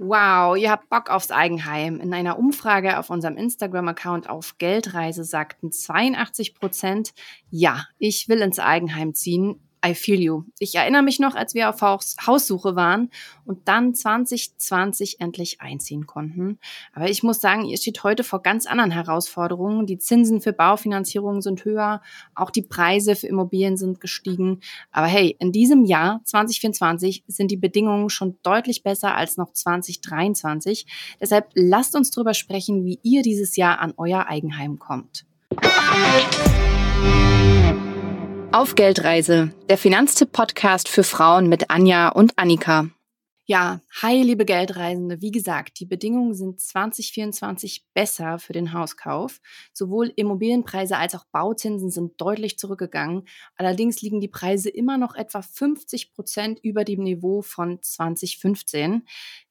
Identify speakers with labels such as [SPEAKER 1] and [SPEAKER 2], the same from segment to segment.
[SPEAKER 1] Wow, ihr habt Bock aufs Eigenheim. In einer Umfrage auf unserem Instagram-Account auf Geldreise sagten 82 Prozent, ja, ich will ins Eigenheim ziehen. I feel you. Ich erinnere mich noch, als wir auf Haus Haussuche waren und dann 2020 endlich einziehen konnten. Aber ich muss sagen, ihr steht heute vor ganz anderen Herausforderungen. Die Zinsen für Baufinanzierungen sind höher, auch die Preise für Immobilien sind gestiegen. Aber hey, in diesem Jahr 2024 sind die Bedingungen schon deutlich besser als noch 2023. Deshalb lasst uns darüber sprechen, wie ihr dieses Jahr an euer Eigenheim kommt. Auf Geldreise, der Finanztipp-Podcast für Frauen mit Anja und Annika. Ja, hi, liebe Geldreisende. Wie gesagt, die Bedingungen sind 2024 besser für den Hauskauf. Sowohl Immobilienpreise als auch Bauzinsen sind deutlich zurückgegangen. Allerdings liegen die Preise immer noch etwa 50 Prozent über dem Niveau von 2015.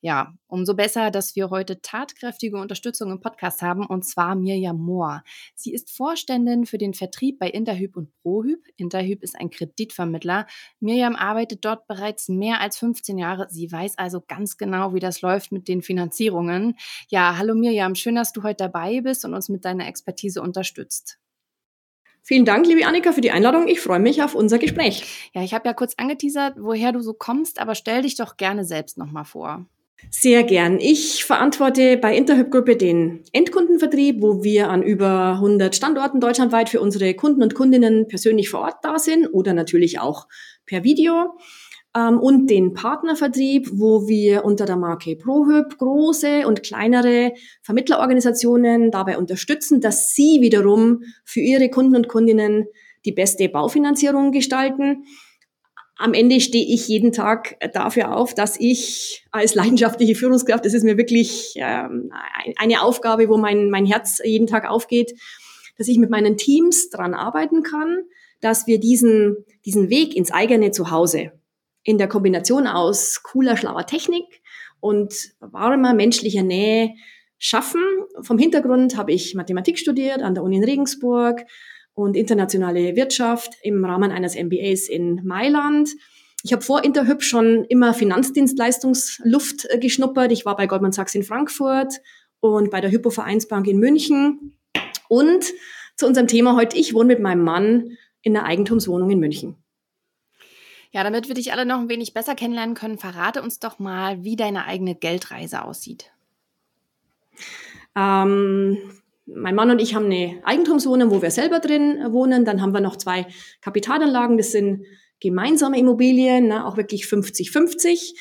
[SPEAKER 1] Ja, umso besser, dass wir heute tatkräftige Unterstützung im Podcast haben, und zwar Mirjam Mohr. Sie ist Vorständin für den Vertrieb bei Interhyp und Prohyp. Interhyp ist ein Kreditvermittler. Mirjam arbeitet dort bereits mehr als 15 Jahre. Sie weiß weiß also ganz genau, wie das läuft mit den Finanzierungen. Ja, hallo Mirjam, schön, dass du heute dabei bist und uns mit deiner Expertise unterstützt.
[SPEAKER 2] Vielen Dank, liebe Annika, für die Einladung. Ich freue mich auf unser Gespräch.
[SPEAKER 1] Ja, ich habe ja kurz angeteasert, woher du so kommst, aber stell dich doch gerne selbst nochmal vor.
[SPEAKER 2] Sehr gern. Ich verantworte bei Interhyp Gruppe den Endkundenvertrieb, wo wir an über 100 Standorten deutschlandweit für unsere Kunden und Kundinnen persönlich vor Ort da sind oder natürlich auch per Video ähm, und den Partnervertrieb, wo wir unter der Marke ProHüb große und kleinere Vermittlerorganisationen dabei unterstützen, dass sie wiederum für ihre Kunden und Kundinnen die beste Baufinanzierung gestalten. Am Ende stehe ich jeden Tag dafür auf, dass ich als leidenschaftliche Führungskraft, das ist mir wirklich ähm, eine Aufgabe, wo mein, mein Herz jeden Tag aufgeht, dass ich mit meinen Teams dran arbeiten kann, dass wir diesen, diesen Weg ins eigene Zuhause, in der Kombination aus cooler, schlauer Technik und warmer menschlicher Nähe schaffen. Vom Hintergrund habe ich Mathematik studiert an der Uni in Regensburg und internationale Wirtschaft im Rahmen eines MBAs in Mailand. Ich habe vor Interhyp schon immer Finanzdienstleistungsluft äh, geschnuppert. Ich war bei Goldman Sachs in Frankfurt und bei der Hypo Vereinsbank in München. Und zu unserem Thema heute, ich wohne mit meinem Mann in einer Eigentumswohnung in München.
[SPEAKER 1] Ja, damit wir dich alle noch ein wenig besser kennenlernen können, verrate uns doch mal, wie deine eigene Geldreise aussieht.
[SPEAKER 2] Ähm, mein Mann und ich haben eine Eigentumswohnung, wo wir selber drin wohnen. Dann haben wir noch zwei Kapitalanlagen. Das sind gemeinsame Immobilien, ne, auch wirklich 50-50.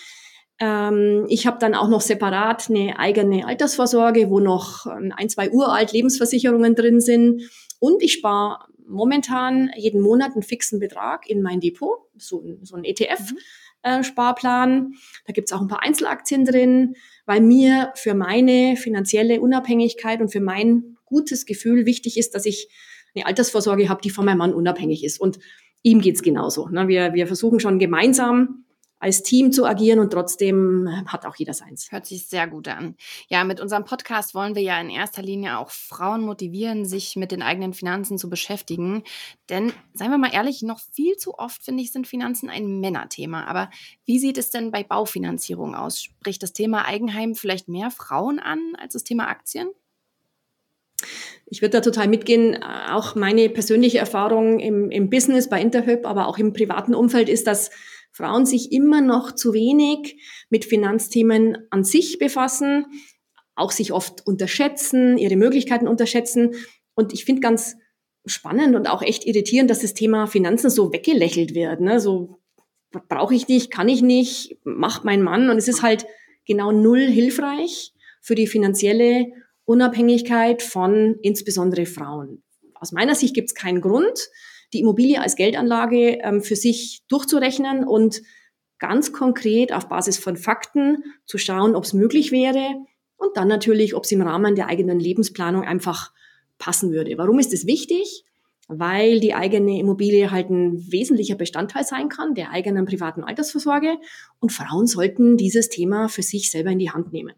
[SPEAKER 2] Ähm, ich habe dann auch noch separat eine eigene Altersvorsorge, wo noch ein, zwei uralt Lebensversicherungen drin sind. Und ich spare momentan jeden Monat einen fixen Betrag in mein Depot, so, so ein ETF-Sparplan. Mhm. Äh, da gibt's auch ein paar Einzelaktien drin, weil mir für meine finanzielle Unabhängigkeit und für mein gutes Gefühl wichtig ist, dass ich eine Altersvorsorge habe, die von meinem Mann unabhängig ist. Und ihm geht's genauso. Ne? Wir, wir versuchen schon gemeinsam als Team zu agieren und trotzdem hat auch jeder seins.
[SPEAKER 1] Hört sich sehr gut an. Ja, mit unserem Podcast wollen wir ja in erster Linie auch Frauen motivieren, sich mit den eigenen Finanzen zu beschäftigen. Denn, seien wir mal ehrlich, noch viel zu oft, finde ich, sind Finanzen ein Männerthema. Aber wie sieht es denn bei Baufinanzierung aus? Spricht das Thema Eigenheim vielleicht mehr Frauen an als das Thema Aktien?
[SPEAKER 2] Ich würde da total mitgehen. Auch meine persönliche Erfahrung im, im Business bei Interhyp, aber auch im privaten Umfeld ist, dass Frauen sich immer noch zu wenig mit Finanzthemen an sich befassen, auch sich oft unterschätzen, ihre Möglichkeiten unterschätzen. Und ich finde ganz spannend und auch echt irritierend, dass das Thema Finanzen so weggelächelt wird. Ne? So brauche ich nicht, kann ich nicht, macht mein Mann. Und es ist halt genau null hilfreich für die finanzielle Unabhängigkeit von insbesondere Frauen. Aus meiner Sicht gibt es keinen Grund, die Immobilie als Geldanlage ähm, für sich durchzurechnen und ganz konkret auf Basis von Fakten zu schauen, ob es möglich wäre und dann natürlich, ob es im Rahmen der eigenen Lebensplanung einfach passen würde. Warum ist es wichtig? Weil die eigene Immobilie halt ein wesentlicher Bestandteil sein kann der eigenen privaten Altersvorsorge und Frauen sollten dieses Thema für sich selber in die Hand nehmen.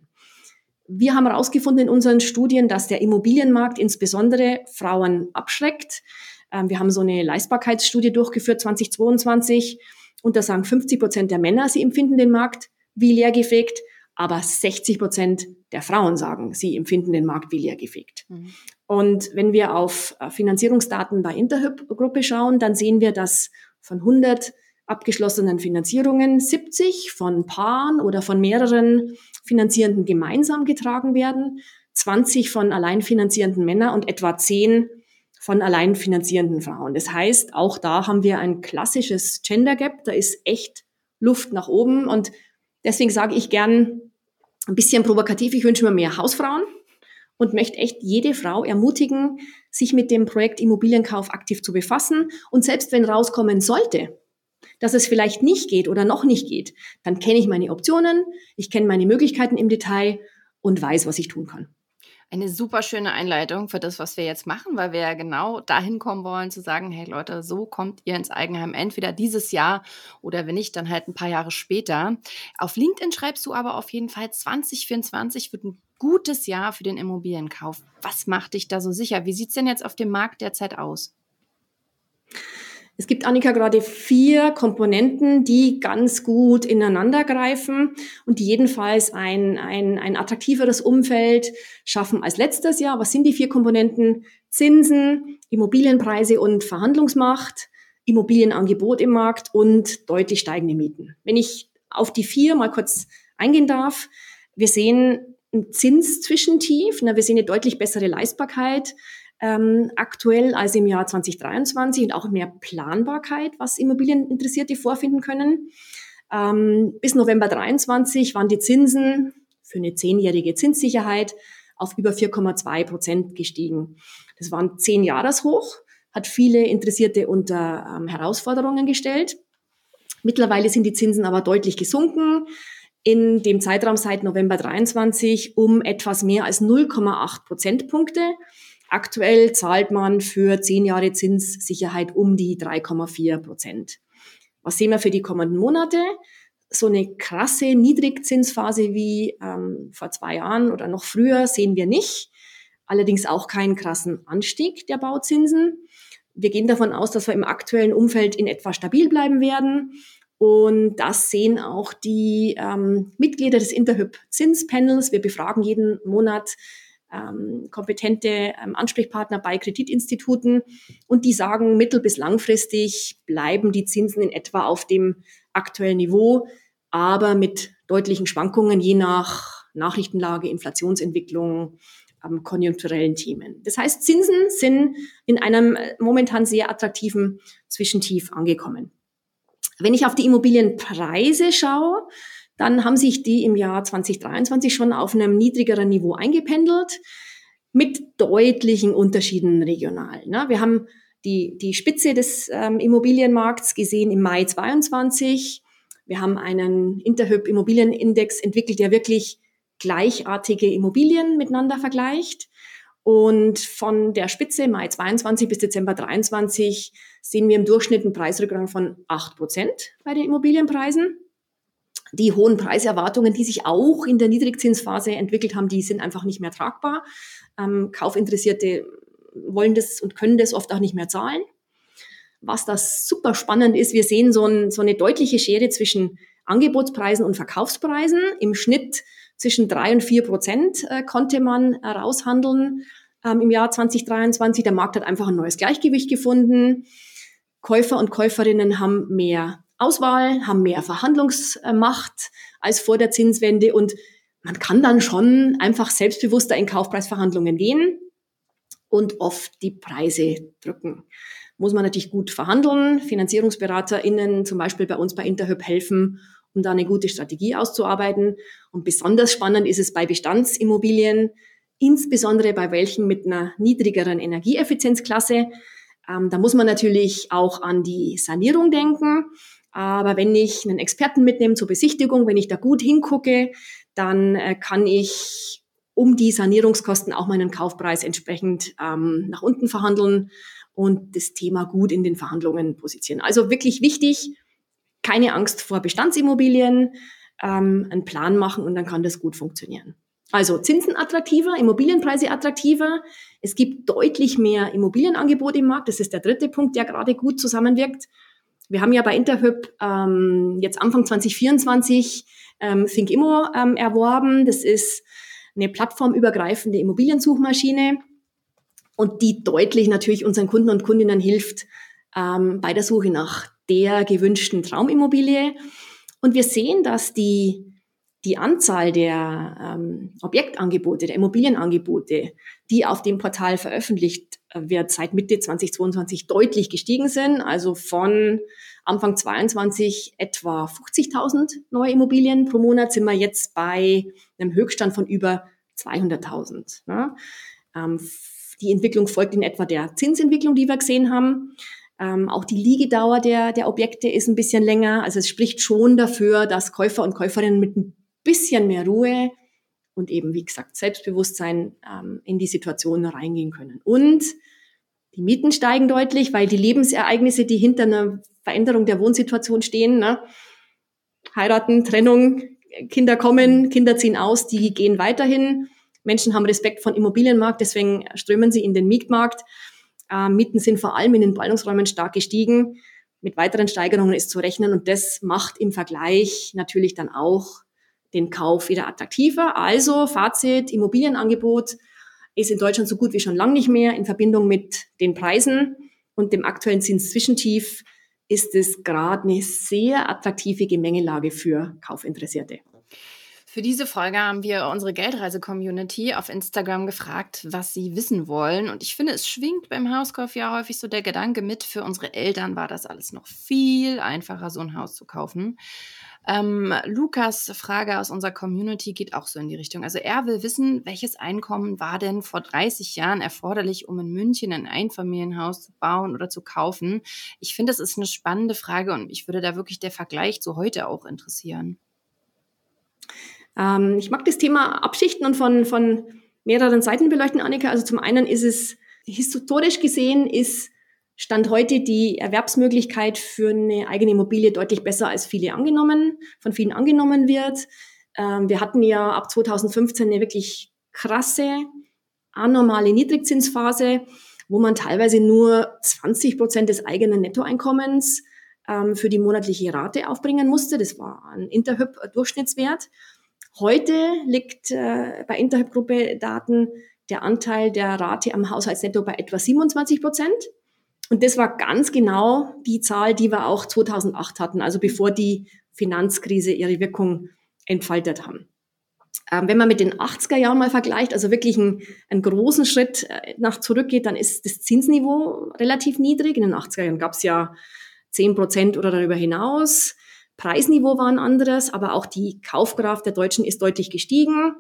[SPEAKER 2] Wir haben herausgefunden in unseren Studien, dass der Immobilienmarkt insbesondere Frauen abschreckt. Ähm, wir haben so eine Leistbarkeitsstudie durchgeführt 2022 und da sagen 50 Prozent der Männer, sie empfinden den Markt wie leergefegt. aber 60 Prozent der Frauen sagen, sie empfinden den Markt wie leergefegt. Mhm. Und wenn wir auf äh, Finanzierungsdaten bei Interhyp-Gruppe schauen, dann sehen wir, dass von 100 abgeschlossenen Finanzierungen 70 von Paaren oder von mehreren Finanzierenden gemeinsam getragen werden, 20 von allein finanzierenden Männern und etwa 10 von allein finanzierenden Frauen. Das heißt, auch da haben wir ein klassisches Gender Gap, da ist echt Luft nach oben und deswegen sage ich gern, ein bisschen provokativ, ich wünsche mir mehr Hausfrauen und möchte echt jede Frau ermutigen, sich mit dem Projekt Immobilienkauf aktiv zu befassen. Und selbst wenn rauskommen sollte, dass es vielleicht nicht geht oder noch nicht geht, dann kenne ich meine Optionen, ich kenne meine Möglichkeiten im Detail und weiß, was ich tun kann
[SPEAKER 1] eine super schöne Einleitung für das, was wir jetzt machen, weil wir ja genau dahin kommen wollen, zu sagen, hey Leute, so kommt ihr ins Eigenheim entweder dieses Jahr oder wenn nicht, dann halt ein paar Jahre später. Auf LinkedIn schreibst du aber auf jeden Fall 2024 wird ein gutes Jahr für den Immobilienkauf. Was macht dich da so sicher? Wie sieht's denn jetzt auf dem Markt derzeit aus?
[SPEAKER 2] Es gibt, Annika, gerade vier Komponenten, die ganz gut ineinander greifen und die jedenfalls ein, ein, ein attraktiveres Umfeld schaffen als letztes Jahr. Was sind die vier Komponenten? Zinsen, Immobilienpreise und Verhandlungsmacht, Immobilienangebot im Markt und deutlich steigende Mieten. Wenn ich auf die vier mal kurz eingehen darf, wir sehen ein Zinszwischentief, wir sehen eine deutlich bessere Leistbarkeit, ähm, aktuell als im Jahr 2023 und auch mehr Planbarkeit, was Immobilieninteressierte vorfinden können. Ähm, bis November 23 waren die Zinsen für eine zehnjährige Zinssicherheit auf über 4,2 Prozent gestiegen. Das waren zehn Jahreshoch, hat viele Interessierte unter ähm, Herausforderungen gestellt. Mittlerweile sind die Zinsen aber deutlich gesunken. In dem Zeitraum seit November 23 um etwas mehr als 0,8 Prozentpunkte. Aktuell zahlt man für zehn Jahre Zinssicherheit um die 3,4 Prozent. Was sehen wir für die kommenden Monate? So eine krasse Niedrigzinsphase wie ähm, vor zwei Jahren oder noch früher sehen wir nicht. Allerdings auch keinen krassen Anstieg der Bauzinsen. Wir gehen davon aus, dass wir im aktuellen Umfeld in etwa stabil bleiben werden. Und das sehen auch die ähm, Mitglieder des Interhyp Zinspanels. Wir befragen jeden Monat ähm, kompetente ähm, Ansprechpartner bei Kreditinstituten und die sagen, mittel- bis langfristig bleiben die Zinsen in etwa auf dem aktuellen Niveau, aber mit deutlichen Schwankungen je nach Nachrichtenlage, Inflationsentwicklung, ähm, konjunkturellen Themen. Das heißt, Zinsen sind in einem äh, momentan sehr attraktiven Zwischentief angekommen. Wenn ich auf die Immobilienpreise schaue, dann haben sich die im Jahr 2023 schon auf einem niedrigeren Niveau eingependelt mit deutlichen Unterschieden regional. Ne? Wir haben die, die Spitze des ähm, Immobilienmarkts gesehen im Mai 22. Wir haben einen Interhyp Immobilienindex entwickelt, der wirklich gleichartige Immobilien miteinander vergleicht. Und von der Spitze Mai 22 bis Dezember 23 sehen wir im Durchschnitt einen Preisrückgang von 8 Prozent bei den Immobilienpreisen die hohen Preiserwartungen, die sich auch in der Niedrigzinsphase entwickelt haben, die sind einfach nicht mehr tragbar. Ähm, Kaufinteressierte wollen das und können das oft auch nicht mehr zahlen. Was das super spannend ist, wir sehen so, ein, so eine deutliche Schere zwischen Angebotspreisen und Verkaufspreisen. Im Schnitt zwischen drei und vier Prozent äh, konnte man äh, raushandeln ähm, im Jahr 2023. Der Markt hat einfach ein neues Gleichgewicht gefunden. Käufer und Käuferinnen haben mehr Auswahl, haben mehr Verhandlungsmacht als vor der Zinswende und man kann dann schon einfach selbstbewusster in Kaufpreisverhandlungen gehen und oft die Preise drücken. Muss man natürlich gut verhandeln. FinanzierungsberaterInnen zum Beispiel bei uns bei Interhyp helfen, um da eine gute Strategie auszuarbeiten. Und besonders spannend ist es bei Bestandsimmobilien, insbesondere bei welchen mit einer niedrigeren Energieeffizienzklasse. Ähm, da muss man natürlich auch an die Sanierung denken. Aber wenn ich einen Experten mitnehme zur Besichtigung, wenn ich da gut hingucke, dann äh, kann ich um die Sanierungskosten auch meinen Kaufpreis entsprechend ähm, nach unten verhandeln und das Thema gut in den Verhandlungen positionieren. Also wirklich wichtig, keine Angst vor Bestandsimmobilien, ähm, einen Plan machen und dann kann das gut funktionieren. Also Zinsen attraktiver, Immobilienpreise attraktiver. Es gibt deutlich mehr Immobilienangebot im Markt. Das ist der dritte Punkt, der gerade gut zusammenwirkt. Wir haben ja bei Interhyp ähm, jetzt Anfang 2024 ähm, ThinkImmo ähm, erworben. Das ist eine plattformübergreifende Immobiliensuchmaschine und die deutlich natürlich unseren Kunden und Kundinnen hilft ähm, bei der Suche nach der gewünschten Traumimmobilie. Und wir sehen, dass die, die Anzahl der ähm, Objektangebote, der Immobilienangebote, die auf dem Portal veröffentlicht äh, wird, seit Mitte 2022 deutlich gestiegen sind. Also von Anfang 22 etwa 50.000 neue Immobilien pro Monat sind wir jetzt bei einem Höchststand von über 200.000. Ne? Ähm, die Entwicklung folgt in etwa der Zinsentwicklung, die wir gesehen haben. Ähm, auch die Liegedauer der, der Objekte ist ein bisschen länger. Also es spricht schon dafür, dass Käufer und Käuferinnen mit ein bisschen mehr Ruhe und eben, wie gesagt, Selbstbewusstsein ähm, in die Situation reingehen können. Und die Mieten steigen deutlich, weil die Lebensereignisse, die hinter einer Veränderung der Wohnsituation stehen, ne? heiraten, Trennung, Kinder kommen, Kinder ziehen aus, die gehen weiterhin. Menschen haben Respekt vor Immobilienmarkt, deswegen strömen sie in den Mietmarkt. Äh, Mieten sind vor allem in den Ballungsräumen stark gestiegen. Mit weiteren Steigerungen ist zu rechnen und das macht im Vergleich natürlich dann auch den Kauf wieder attraktiver. Also Fazit, Immobilienangebot ist in Deutschland so gut wie schon lange nicht mehr in Verbindung mit den Preisen und dem aktuellen Zinszwischentief ist es gerade eine sehr attraktive Gemengelage für Kaufinteressierte.
[SPEAKER 1] Für diese Folge haben wir unsere Geldreise-Community auf Instagram gefragt, was sie wissen wollen. Und ich finde, es schwingt beim Hauskauf ja häufig so der Gedanke mit, für unsere Eltern war das alles noch viel einfacher, so ein Haus zu kaufen. Ähm, Lukas Frage aus unserer Community geht auch so in die Richtung. Also er will wissen, welches Einkommen war denn vor 30 Jahren erforderlich, um in München ein Einfamilienhaus zu bauen oder zu kaufen? Ich finde, das ist eine spannende Frage und ich würde da wirklich der Vergleich zu heute auch interessieren.
[SPEAKER 2] Ähm, ich mag das Thema abschichten und von, von mehreren Seiten beleuchten, Annika. Also zum einen ist es historisch gesehen, ist Stand heute die Erwerbsmöglichkeit für eine eigene Immobilie deutlich besser als viele angenommen, von vielen angenommen wird. Ähm, wir hatten ja ab 2015 eine wirklich krasse, anormale Niedrigzinsphase, wo man teilweise nur 20 Prozent des eigenen Nettoeinkommens ähm, für die monatliche Rate aufbringen musste. Das war ein Interhyp-Durchschnittswert. Heute liegt äh, bei Interhyp-Gruppe-Daten der Anteil der Rate am Haushaltsnetto bei etwa 27 Prozent. Und das war ganz genau die Zahl, die wir auch 2008 hatten, also bevor die Finanzkrise ihre Wirkung entfaltet haben. Ähm, wenn man mit den 80er Jahren mal vergleicht, also wirklich einen, einen großen Schritt äh, nach zurückgeht, dann ist das Zinsniveau relativ niedrig. In den 80er Jahren gab es ja 10 Prozent oder darüber hinaus. Preisniveau war ein anderes, aber auch die Kaufkraft der Deutschen ist deutlich gestiegen.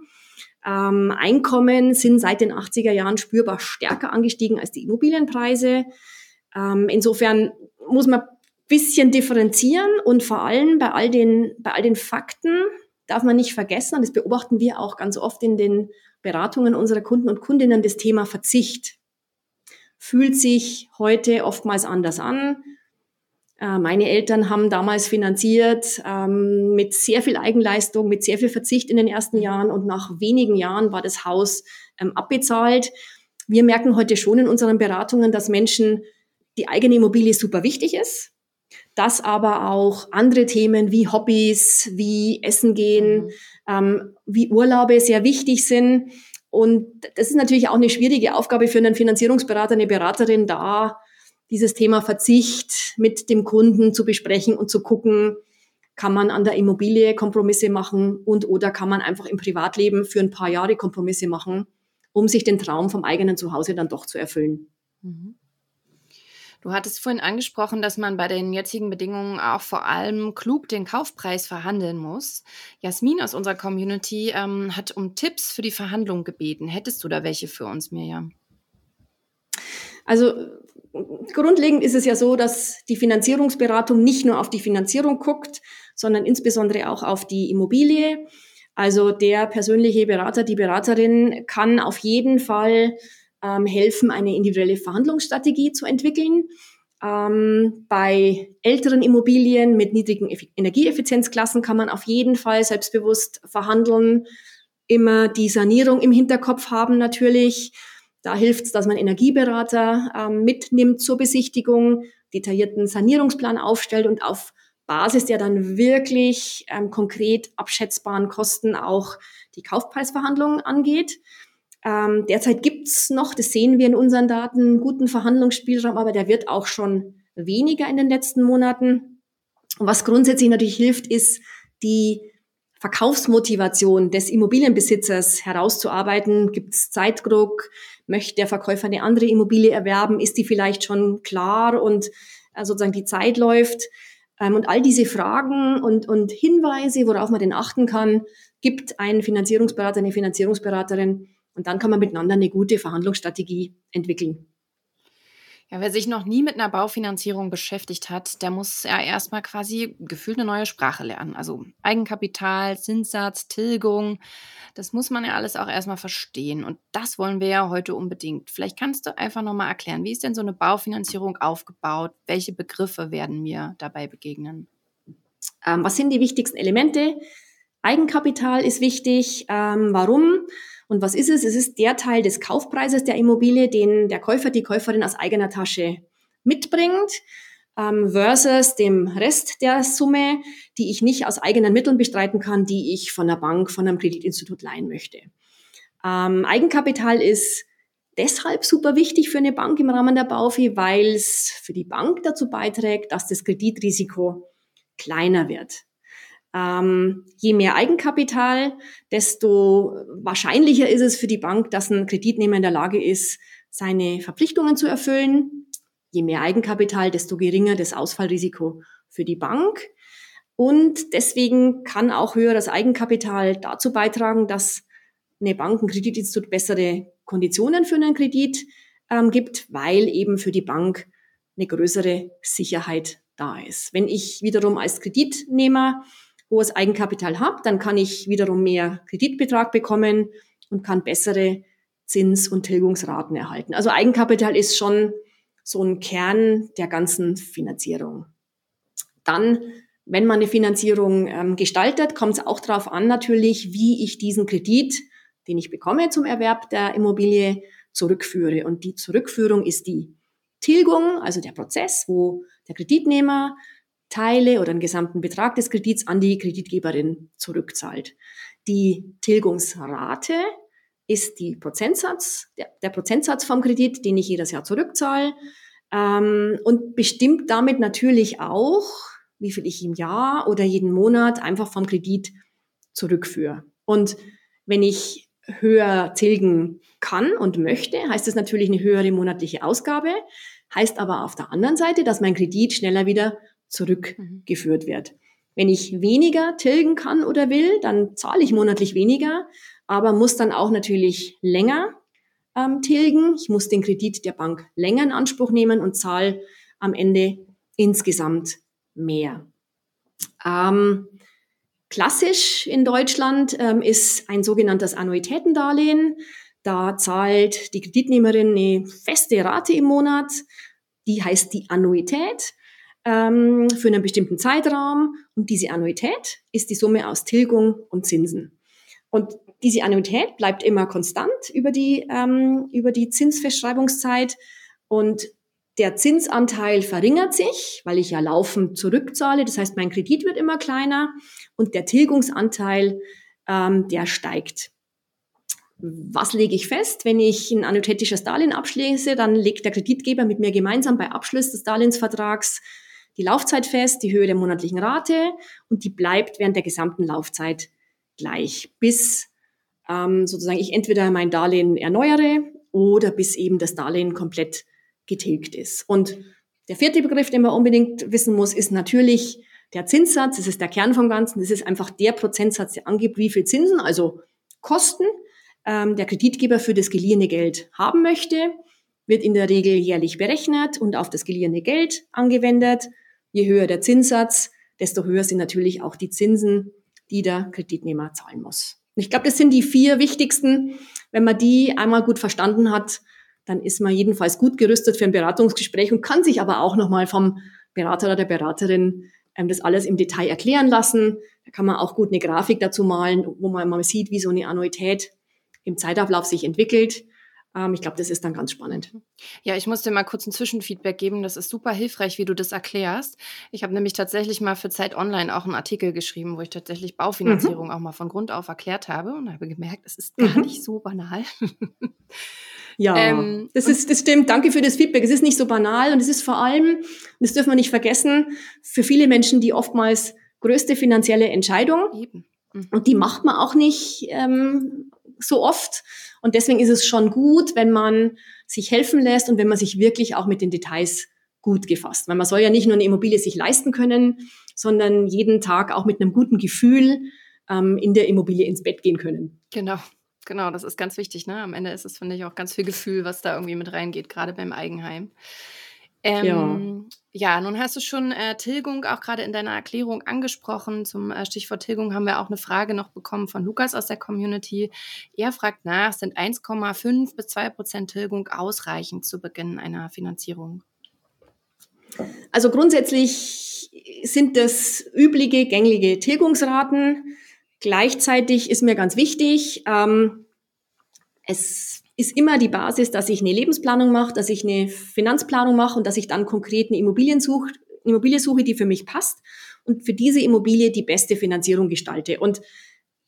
[SPEAKER 2] Ähm, Einkommen sind seit den 80er Jahren spürbar stärker angestiegen als die Immobilienpreise. Ähm, insofern muss man bisschen differenzieren und vor allem bei all den, bei all den Fakten darf man nicht vergessen, und das beobachten wir auch ganz oft in den Beratungen unserer Kunden und Kundinnen, das Thema Verzicht fühlt sich heute oftmals anders an. Äh, meine Eltern haben damals finanziert ähm, mit sehr viel Eigenleistung, mit sehr viel Verzicht in den ersten Jahren und nach wenigen Jahren war das Haus ähm, abbezahlt. Wir merken heute schon in unseren Beratungen, dass Menschen die eigene Immobilie super wichtig ist, dass aber auch andere Themen wie Hobbys, wie Essen gehen, mhm. ähm, wie Urlaube sehr wichtig sind. Und das ist natürlich auch eine schwierige Aufgabe für einen Finanzierungsberater, eine Beraterin, da dieses Thema Verzicht mit dem Kunden zu besprechen und zu gucken, kann man an der Immobilie Kompromisse machen und oder kann man einfach im Privatleben für ein paar Jahre Kompromisse machen, um sich den Traum vom eigenen Zuhause dann doch zu erfüllen. Mhm.
[SPEAKER 1] Du hattest vorhin angesprochen, dass man bei den jetzigen Bedingungen auch vor allem klug den Kaufpreis verhandeln muss. Jasmin aus unserer Community ähm, hat um Tipps für die Verhandlung gebeten. Hättest du da welche für uns, Mirjam?
[SPEAKER 2] Also grundlegend ist es ja so, dass die Finanzierungsberatung nicht nur auf die Finanzierung guckt, sondern insbesondere auch auf die Immobilie. Also der persönliche Berater, die Beraterin kann auf jeden Fall ähm, helfen, eine individuelle Verhandlungsstrategie zu entwickeln. Ähm, bei älteren Immobilien mit niedrigen Energieeffizienzklassen kann man auf jeden Fall selbstbewusst verhandeln. Immer die Sanierung im Hinterkopf haben natürlich. Da hilft es, dass man Energieberater ähm, mitnimmt zur Besichtigung, detaillierten Sanierungsplan aufstellt und auf Basis der dann wirklich ähm, konkret abschätzbaren Kosten auch die Kaufpreisverhandlungen angeht. Ähm, derzeit gibt's noch, das sehen wir in unseren Daten, guten Verhandlungsspielraum, aber der wird auch schon weniger in den letzten Monaten. Und was grundsätzlich natürlich hilft, ist die Verkaufsmotivation des Immobilienbesitzers herauszuarbeiten. Gibt es Zeitdruck? Möchte der Verkäufer eine andere Immobilie erwerben? Ist die vielleicht schon klar und äh, sozusagen die Zeit läuft? Ähm, und all diese Fragen und, und Hinweise, worauf man denn achten kann, gibt ein Finanzierungsberater, eine Finanzierungsberaterin. Und dann kann man miteinander eine gute Verhandlungsstrategie entwickeln.
[SPEAKER 1] Ja, wer sich noch nie mit einer Baufinanzierung beschäftigt hat, der muss ja erstmal quasi gefühlt eine neue Sprache lernen. Also Eigenkapital, Zinssatz, Tilgung, das muss man ja alles auch erstmal verstehen. Und das wollen wir ja heute unbedingt. Vielleicht kannst du einfach nochmal erklären, wie ist denn so eine Baufinanzierung aufgebaut? Welche Begriffe werden mir dabei begegnen?
[SPEAKER 2] Ähm, was sind die wichtigsten Elemente? Eigenkapital ist wichtig. Ähm, warum? Und was ist es? Es ist der Teil des Kaufpreises der Immobilie, den der Käufer, die Käuferin aus eigener Tasche mitbringt, ähm, versus dem Rest der Summe, die ich nicht aus eigenen Mitteln bestreiten kann, die ich von der Bank, von einem Kreditinstitut leihen möchte. Ähm, Eigenkapital ist deshalb super wichtig für eine Bank im Rahmen der Baufi, weil es für die Bank dazu beiträgt, dass das Kreditrisiko kleiner wird. Ähm, je mehr Eigenkapital, desto wahrscheinlicher ist es für die Bank, dass ein Kreditnehmer in der Lage ist, seine Verpflichtungen zu erfüllen. Je mehr Eigenkapital, desto geringer das Ausfallrisiko für die Bank. Und deswegen kann auch höheres Eigenkapital dazu beitragen, dass eine Bank, ein Kreditinstitut bessere Konditionen für einen Kredit ähm, gibt, weil eben für die Bank eine größere Sicherheit da ist. Wenn ich wiederum als Kreditnehmer hohes Eigenkapital habe, dann kann ich wiederum mehr Kreditbetrag bekommen und kann bessere Zins- und Tilgungsraten erhalten. Also Eigenkapital ist schon so ein Kern der ganzen Finanzierung. Dann, wenn man eine Finanzierung ähm, gestaltet, kommt es auch darauf an natürlich, wie ich diesen Kredit, den ich bekomme zum Erwerb der Immobilie, zurückführe. Und die Zurückführung ist die Tilgung, also der Prozess, wo der Kreditnehmer Teile oder einen gesamten Betrag des Kredits an die Kreditgeberin zurückzahlt. Die Tilgungsrate ist die Prozentsatz, der, der Prozentsatz vom Kredit, den ich jedes Jahr zurückzahle ähm, und bestimmt damit natürlich auch, wie viel ich im Jahr oder jeden Monat einfach vom Kredit zurückführe. Und wenn ich höher tilgen kann und möchte, heißt das natürlich eine höhere monatliche Ausgabe, heißt aber auf der anderen Seite, dass mein Kredit schneller wieder zurückgeführt wird. Wenn ich weniger tilgen kann oder will, dann zahle ich monatlich weniger, aber muss dann auch natürlich länger ähm, tilgen. Ich muss den Kredit der Bank länger in Anspruch nehmen und zahle am Ende insgesamt mehr. Ähm, klassisch in Deutschland ähm, ist ein sogenanntes Annuitätendarlehen. Da zahlt die Kreditnehmerin eine feste Rate im Monat. Die heißt die Annuität ähm, für einen bestimmten Zeitraum. Und diese Annuität ist die Summe aus Tilgung und Zinsen. Und diese Annuität bleibt immer konstant über die, ähm, über die Zinsfestschreibungszeit. Und der Zinsanteil verringert sich, weil ich ja laufend zurückzahle. Das heißt, mein Kredit wird immer kleiner und der Tilgungsanteil, ähm, der steigt. Was lege ich fest? Wenn ich ein annuitätisches Darlehen abschließe, dann legt der Kreditgeber mit mir gemeinsam bei Abschluss des Darlehensvertrags die Laufzeit fest, die Höhe der monatlichen Rate und die bleibt während der gesamten Laufzeit gleich, bis ähm, sozusagen ich entweder mein Darlehen erneuere oder bis eben das Darlehen komplett getilgt ist. Und der vierte Begriff, den man unbedingt wissen muss, ist natürlich der Zinssatz. Das ist der Kern vom Ganzen. Das ist einfach der Prozentsatz, der angibt, wie viel Zinsen, also Kosten, ähm, der Kreditgeber für das geliehene Geld haben möchte. Wird in der Regel jährlich berechnet und auf das geliehene Geld angewendet. Je höher der Zinssatz, desto höher sind natürlich auch die Zinsen, die der Kreditnehmer zahlen muss. Und ich glaube, das sind die vier wichtigsten. Wenn man die einmal gut verstanden hat, dann ist man jedenfalls gut gerüstet für ein Beratungsgespräch und kann sich aber auch nochmal vom Berater oder der Beraterin ähm, das alles im Detail erklären lassen. Da kann man auch gut eine Grafik dazu malen, wo man mal sieht, wie so eine Annuität im Zeitablauf sich entwickelt. Ähm, ich glaube, das ist dann ganz spannend.
[SPEAKER 1] Ja, ich muss dir mal kurz ein Zwischenfeedback geben. Das ist super hilfreich, wie du das erklärst. Ich habe nämlich tatsächlich mal für Zeit Online auch einen Artikel geschrieben, wo ich tatsächlich Baufinanzierung mhm. auch mal von Grund auf erklärt habe und habe gemerkt, es ist gar mhm. nicht so banal.
[SPEAKER 2] Ja, ähm, das ist, das stimmt. Danke für das Feedback. Es ist nicht so banal und es ist vor allem, das dürfen wir nicht vergessen, für viele Menschen die oftmals größte finanzielle Entscheidung. Eben. Mhm. Und die macht man auch nicht ähm, so oft. Und deswegen ist es schon gut, wenn man sich helfen lässt und wenn man sich wirklich auch mit den Details gut gefasst. Weil man soll ja nicht nur eine Immobilie sich leisten können, sondern jeden Tag auch mit einem guten Gefühl ähm, in der Immobilie ins Bett gehen können.
[SPEAKER 1] Genau. Genau, das ist ganz wichtig. Ne? Am Ende ist es, finde ich, auch ganz viel Gefühl, was da irgendwie mit reingeht, gerade beim Eigenheim. Ähm, ja. ja, nun hast du schon äh, Tilgung auch gerade in deiner Erklärung angesprochen. Zum äh, Stichwort Tilgung haben wir auch eine Frage noch bekommen von Lukas aus der Community. Er fragt nach, sind 1,5 bis 2 Prozent Tilgung ausreichend zu Beginn einer Finanzierung?
[SPEAKER 2] Also grundsätzlich sind das übliche, gängige Tilgungsraten. Gleichzeitig ist mir ganz wichtig, ähm, es ist immer die Basis, dass ich eine Lebensplanung mache, dass ich eine Finanzplanung mache und dass ich dann konkret eine Immobilien suche, Immobilie suche, die für mich passt und für diese Immobilie die beste Finanzierung gestalte. Und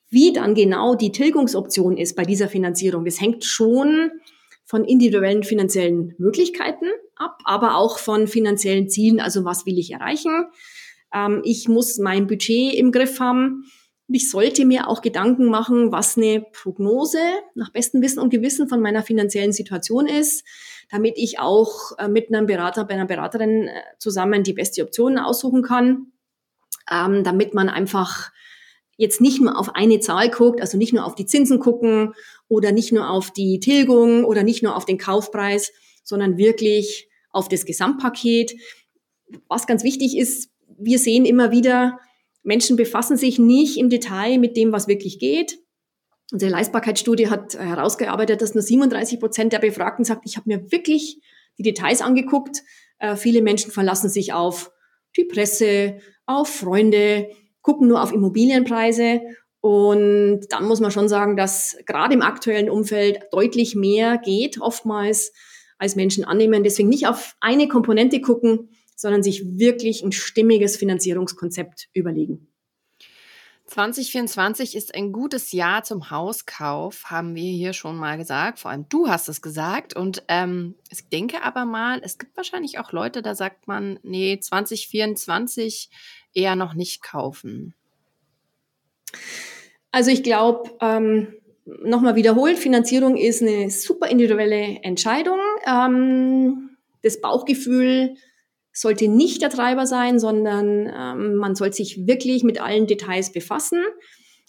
[SPEAKER 2] wie dann genau die Tilgungsoption ist bei dieser Finanzierung, das hängt schon von individuellen finanziellen Möglichkeiten ab, aber auch von finanziellen Zielen. Also was will ich erreichen? Ähm, ich muss mein Budget im Griff haben. Ich sollte mir auch Gedanken machen, was eine Prognose nach bestem Wissen und Gewissen von meiner finanziellen Situation ist, damit ich auch äh, mit einem Berater, bei einer Beraterin äh, zusammen die beste Option aussuchen kann, ähm, damit man einfach jetzt nicht nur auf eine Zahl guckt, also nicht nur auf die Zinsen gucken oder nicht nur auf die Tilgung oder nicht nur auf den Kaufpreis, sondern wirklich auf das Gesamtpaket. Was ganz wichtig ist, wir sehen immer wieder, Menschen befassen sich nicht im Detail mit dem, was wirklich geht. Unsere Leistbarkeitsstudie hat herausgearbeitet, dass nur 37 Prozent der Befragten sagt, ich habe mir wirklich die Details angeguckt. Äh, viele Menschen verlassen sich auf die Presse, auf Freunde, gucken nur auf Immobilienpreise. Und dann muss man schon sagen, dass gerade im aktuellen Umfeld deutlich mehr geht, oftmals, als Menschen annehmen. Deswegen nicht auf eine Komponente gucken, sondern sich wirklich ein stimmiges Finanzierungskonzept überlegen.
[SPEAKER 1] 2024 ist ein gutes Jahr zum Hauskauf, haben wir hier schon mal gesagt. Vor allem du hast es gesagt. Und ähm, ich denke aber mal, es gibt wahrscheinlich auch Leute, da sagt man, nee, 2024 eher noch nicht kaufen.
[SPEAKER 2] Also ich glaube, ähm, nochmal wiederholt, Finanzierung ist eine super individuelle Entscheidung. Ähm, das Bauchgefühl sollte nicht der Treiber sein, sondern ähm, man soll sich wirklich mit allen Details befassen.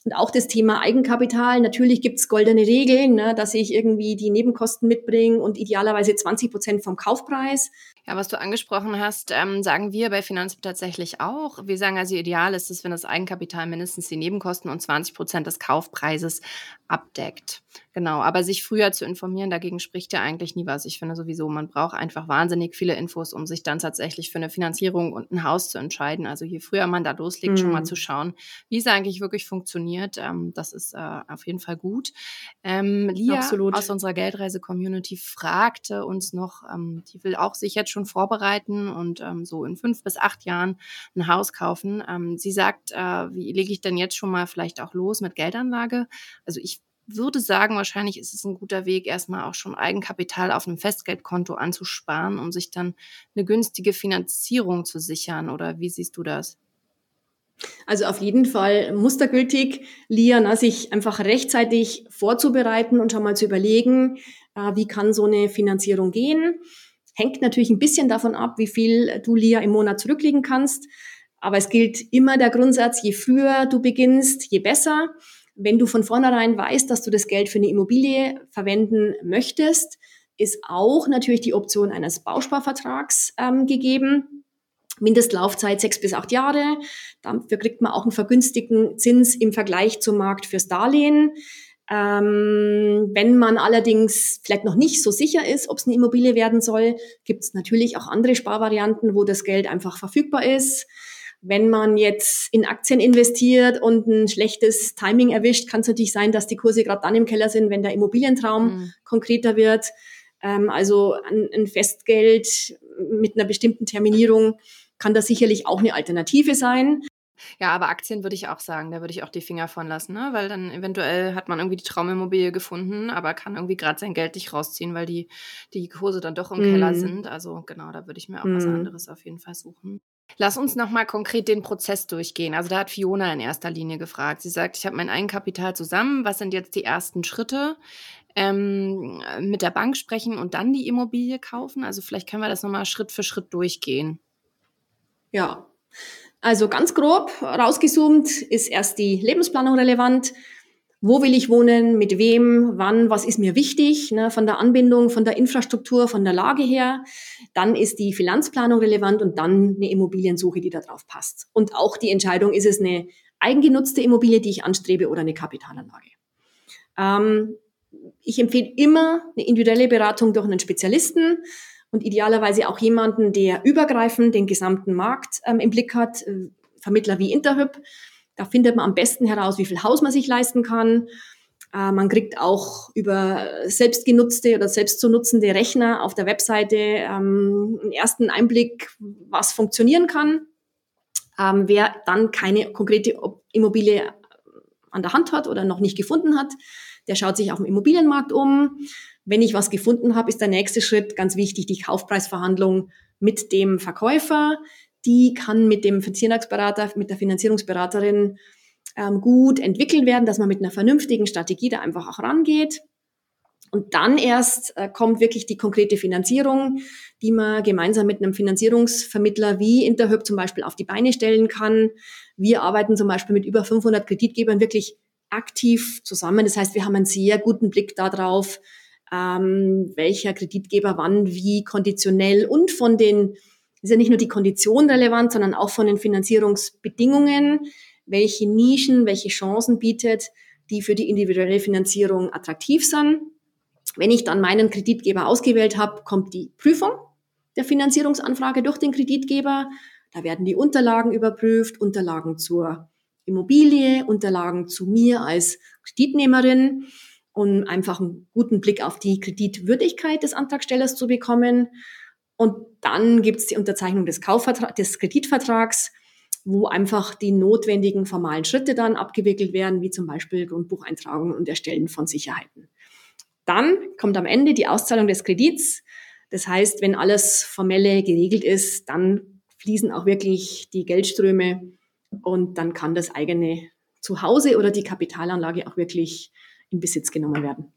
[SPEAKER 2] Und auch das Thema Eigenkapital. Natürlich gibt's goldene Regeln, ne, dass ich irgendwie die Nebenkosten mitbringe und idealerweise 20 Prozent vom Kaufpreis.
[SPEAKER 1] Ja, was du angesprochen hast, ähm, sagen wir bei Finanztipp tatsächlich auch. Wir sagen also, ideal ist es, wenn das Eigenkapital mindestens die Nebenkosten und 20 Prozent des Kaufpreises abdeckt. Genau, aber sich früher zu informieren, dagegen spricht ja eigentlich nie was. Ich finde sowieso, man braucht einfach wahnsinnig viele Infos, um sich dann tatsächlich für eine Finanzierung und ein Haus zu entscheiden. Also je früher man da loslegt, mhm. schon mal mhm. zu schauen, wie es eigentlich wirklich funktioniert, ähm, das ist äh, auf jeden Fall gut. Ähm, Lia Absolut. aus unserer Geldreise-Community fragte uns noch, ähm, die will auch sich jetzt schon vorbereiten und ähm, so in fünf bis acht Jahren ein Haus kaufen. Ähm, sie sagt, äh, wie lege ich denn jetzt schon mal vielleicht auch los mit Geldanlage? Also ich würde sagen, wahrscheinlich ist es ein guter Weg, erstmal auch schon Eigenkapital auf einem Festgeldkonto anzusparen, um sich dann eine günstige Finanzierung zu sichern. Oder wie siehst du das?
[SPEAKER 2] Also auf jeden Fall mustergültig, Liana, sich einfach rechtzeitig vorzubereiten und schon mal zu überlegen, äh, wie kann so eine Finanzierung gehen. Hängt natürlich ein bisschen davon ab, wie viel du Lia im Monat zurücklegen kannst. Aber es gilt immer der Grundsatz, je früher du beginnst, je besser. Wenn du von vornherein weißt, dass du das Geld für eine Immobilie verwenden möchtest, ist auch natürlich die Option eines Bausparvertrags ähm, gegeben. Mindestlaufzeit sechs bis acht Jahre. Dafür kriegt man auch einen vergünstigten Zins im Vergleich zum Markt fürs Darlehen. Ähm, wenn man allerdings vielleicht noch nicht so sicher ist, ob es eine Immobilie werden soll, gibt es natürlich auch andere Sparvarianten, wo das Geld einfach verfügbar ist. Wenn man jetzt in Aktien investiert und ein schlechtes Timing erwischt, kann es natürlich sein, dass die Kurse gerade dann im Keller sind, wenn der Immobilientraum mhm. konkreter wird. Ähm, also ein, ein Festgeld mit einer bestimmten Terminierung kann das sicherlich auch eine Alternative sein.
[SPEAKER 1] Ja, aber Aktien würde ich auch sagen, da würde ich auch die Finger von lassen, ne? weil dann eventuell hat man irgendwie die Traumimmobilie gefunden, aber kann irgendwie gerade sein Geld nicht rausziehen, weil die, die Kurse dann doch im mm. Keller sind. Also genau, da würde ich mir auch mm. was mhm. anderes auf jeden Fall suchen. Lass uns nochmal konkret den Prozess durchgehen. Also da hat Fiona in erster Linie gefragt. Sie sagt, ich habe mein Eigenkapital zusammen. Was sind jetzt die ersten Schritte? Ähm, mit der Bank sprechen und dann die Immobilie kaufen. Also vielleicht können wir das nochmal Schritt für Schritt durchgehen.
[SPEAKER 2] Ja, also ganz grob rausgezoomt ist erst die Lebensplanung relevant. Wo will ich wohnen? Mit wem? Wann? Was ist mir wichtig? Ne, von der Anbindung, von der Infrastruktur, von der Lage her. Dann ist die Finanzplanung relevant und dann eine Immobiliensuche, die da drauf passt. Und auch die Entscheidung, ist es eine eigengenutzte Immobilie, die ich anstrebe oder eine Kapitalanlage. Ähm, ich empfehle immer eine individuelle Beratung durch einen Spezialisten und idealerweise auch jemanden, der übergreifend den gesamten Markt ähm, im Blick hat, äh, Vermittler wie Interhyp. Da findet man am besten heraus, wie viel Haus man sich leisten kann. Äh, man kriegt auch über selbstgenutzte oder selbst zu nutzende Rechner auf der Webseite ähm, einen ersten Einblick, was funktionieren kann. Ähm, wer dann keine konkrete Immobilie an der Hand hat oder noch nicht gefunden hat, der schaut sich auf dem Immobilienmarkt um. Wenn ich was gefunden habe, ist der nächste Schritt ganz wichtig, die Kaufpreisverhandlung mit dem Verkäufer. Die kann mit dem Finanzierungsberater, mit der Finanzierungsberaterin ähm, gut entwickelt werden, dass man mit einer vernünftigen Strategie da einfach auch rangeht. Und dann erst äh, kommt wirklich die konkrete Finanzierung, die man gemeinsam mit einem Finanzierungsvermittler wie Interhyp zum Beispiel auf die Beine stellen kann. Wir arbeiten zum Beispiel mit über 500 Kreditgebern wirklich aktiv zusammen. Das heißt, wir haben einen sehr guten Blick darauf, ähm, welcher Kreditgeber wann wie konditionell und von den, ist ja nicht nur die Kondition relevant, sondern auch von den Finanzierungsbedingungen, welche Nischen, welche Chancen bietet, die für die individuelle Finanzierung attraktiv sind. Wenn ich dann meinen Kreditgeber ausgewählt habe, kommt die Prüfung der Finanzierungsanfrage durch den Kreditgeber. Da werden die Unterlagen überprüft, Unterlagen zur Immobilie, Unterlagen zu mir als Kreditnehmerin um einfach einen guten Blick auf die Kreditwürdigkeit des Antragstellers zu bekommen. Und dann gibt es die Unterzeichnung des, Kaufvertrags, des Kreditvertrags, wo einfach die notwendigen formalen Schritte dann abgewickelt werden, wie zum Beispiel Grundbucheintragung und Erstellen von Sicherheiten. Dann kommt am Ende die Auszahlung des Kredits. Das heißt, wenn alles formelle geregelt ist, dann fließen auch wirklich die Geldströme und dann kann das eigene Zuhause oder die Kapitalanlage auch wirklich in Besitz genommen werden.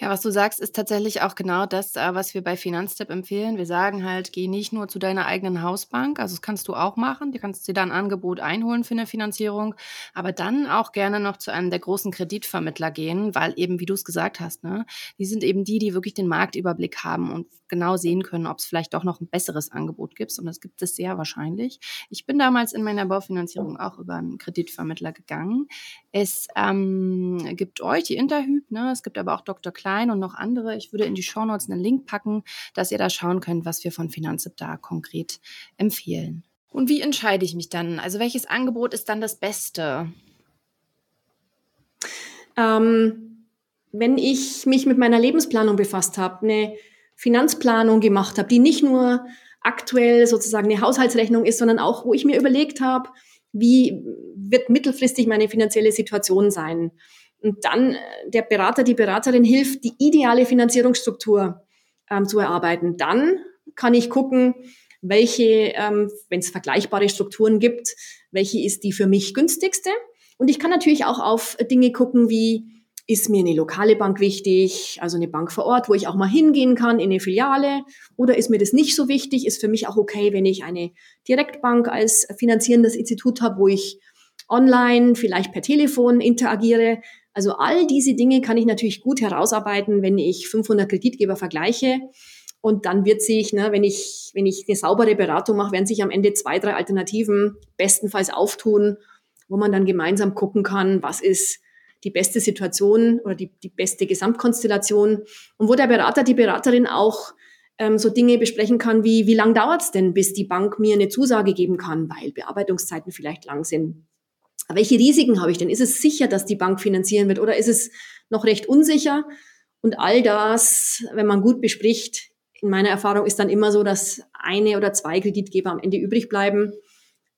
[SPEAKER 1] Ja, was du sagst, ist tatsächlich auch genau das, äh, was wir bei Finanztip empfehlen. Wir sagen halt, geh nicht nur zu deiner eigenen Hausbank, also das kannst du auch machen, du kannst dir dann ein Angebot einholen für eine Finanzierung, aber dann auch gerne noch zu einem der großen Kreditvermittler gehen, weil eben, wie du es gesagt hast, ne, die sind eben die, die wirklich den Marktüberblick haben und genau sehen können, ob es vielleicht doch noch ein besseres Angebot gibt und das gibt es sehr wahrscheinlich. Ich bin damals in meiner Baufinanzierung auch über einen Kreditvermittler gegangen. Es ähm, gibt euch, die Interhyp, ne, es gibt aber auch Dr. Klein und noch andere. Ich würde in die Shownotes einen Link packen, dass ihr da schauen könnt, was wir von Finanzip da konkret empfehlen. Und wie entscheide ich mich dann? Also welches Angebot ist dann das Beste?
[SPEAKER 2] Ähm, wenn ich mich mit meiner Lebensplanung befasst habe, eine Finanzplanung gemacht habe, die nicht nur aktuell sozusagen eine Haushaltsrechnung ist, sondern auch, wo ich mir überlegt habe, wie wird mittelfristig meine finanzielle Situation sein? Und dann äh, der Berater, die Beraterin hilft, die ideale Finanzierungsstruktur ähm, zu erarbeiten. Dann kann ich gucken, welche, ähm, wenn es vergleichbare Strukturen gibt, welche ist die für mich günstigste. Und ich kann natürlich auch auf Dinge gucken wie, ist mir eine lokale Bank wichtig, also eine Bank vor Ort, wo ich auch mal hingehen kann in eine Filiale, oder ist mir das nicht so wichtig, ist für mich auch okay, wenn ich eine Direktbank als finanzierendes Institut habe, wo ich online, vielleicht per Telefon interagiere. Also all diese Dinge kann ich natürlich gut herausarbeiten, wenn ich 500 Kreditgeber vergleiche. Und dann wird sich, ne, wenn ich, wenn ich eine saubere Beratung mache, werden sich am Ende zwei, drei Alternativen bestenfalls auftun, wo man dann gemeinsam gucken kann, was ist die beste Situation oder die, die beste Gesamtkonstellation und wo der Berater, die Beraterin auch ähm, so Dinge besprechen kann wie, wie lang dauert es denn, bis die Bank mir eine Zusage geben kann, weil Bearbeitungszeiten vielleicht lang sind. Welche Risiken habe ich denn? Ist es sicher, dass die Bank finanzieren wird oder ist es noch recht unsicher? Und all das, wenn man gut bespricht, in meiner Erfahrung ist dann immer so, dass eine oder zwei Kreditgeber am Ende übrig bleiben.